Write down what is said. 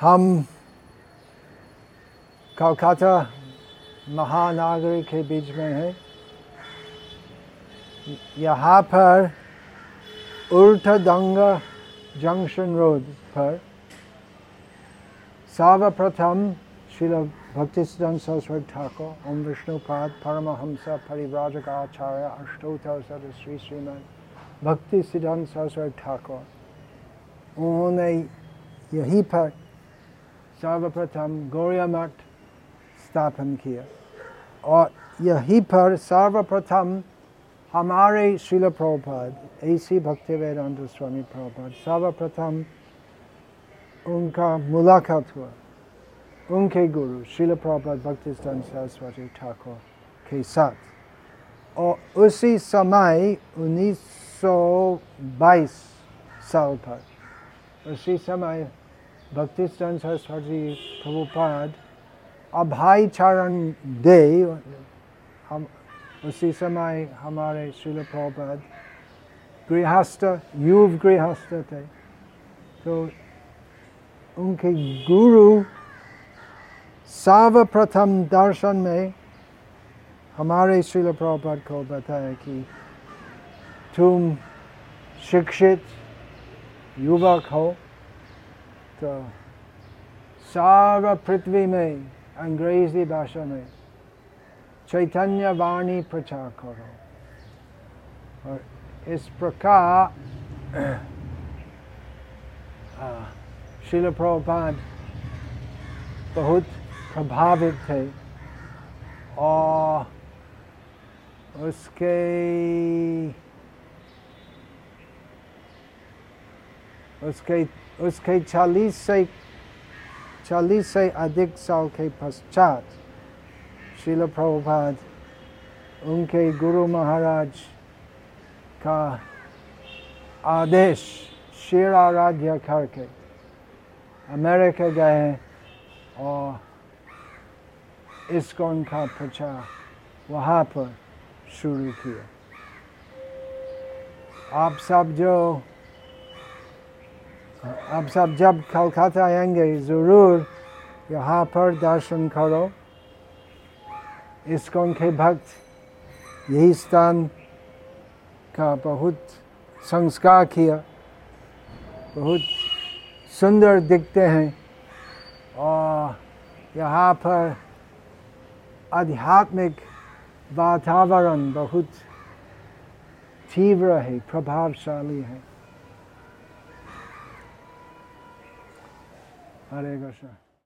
हम कोलकाता महानगरी के बीच में है। यहाँ पर उल्टा दंगा जंक्शन रोड पर सर्वप्रथम श्रील भक्ति सरस्वती ठाकुर, ओम विष्णुपाद परमहंस, परिव्राजक आचार्य, अष्टोत्तर सद श्री श्रीमद भक्ति सिद्धांत सरस्वती ठाकुर। उन्होंने यहीं पर सर्वप्रथम गौरिया मठ स्थापन किया और यहीं पर सर्वप्रथम हमारे शिल प्रभुपाद ऐसी भक्ति वेदांत स्वामी प्रभुपाद सर्वप्रथम उनका मुलाकात हुआ उनके गुरु शिल प्रभुपाद भक्ति स्थान सरस्वती ठाकुर के साथ और उसी समय 1922 साल पर उसी समय भक्ति सरस्वती प्रभुपाद, अभाई चरण दे हम उसी समय हमारे शिल प्रभुपाद गृहस्थ, युव गृहस्थ थे। तो उनके गुरु सर्वप्रथम दर्शन में हमारे शिल प्रभुपाद को बताया कि तुम शिक्षित युवक हो। तो सारा पृथ्वी में अंग्रेज़ी भाषा में चैतन्य वाणी प्रचार करो और इस प्रकार शिल प्रभुपाद बहुत प्रभावित थे और उसके उसके उसके चालीस से चालीस से अधिक साल के पश्चात शिल प्रभुपाद, उनके गुरु महाराज का आदेश शेर आराध्य करके अमेरिका गए और इसको उनका प्रचार वहाँ पर शुरू किया। आप सब जो आप सब जब कलकत्ता आएँगे, ज़रूर यहाँ पर दर्शन करो। इसकोन के भक्त, यही स्थान का बहुत संस्कार किया। बहुत सुंदर दिखते हैं। और यहाँ पर आध्यात्मिक वातावरण बहुत तीव्र है, प्रभावशाली है। 啊那个是。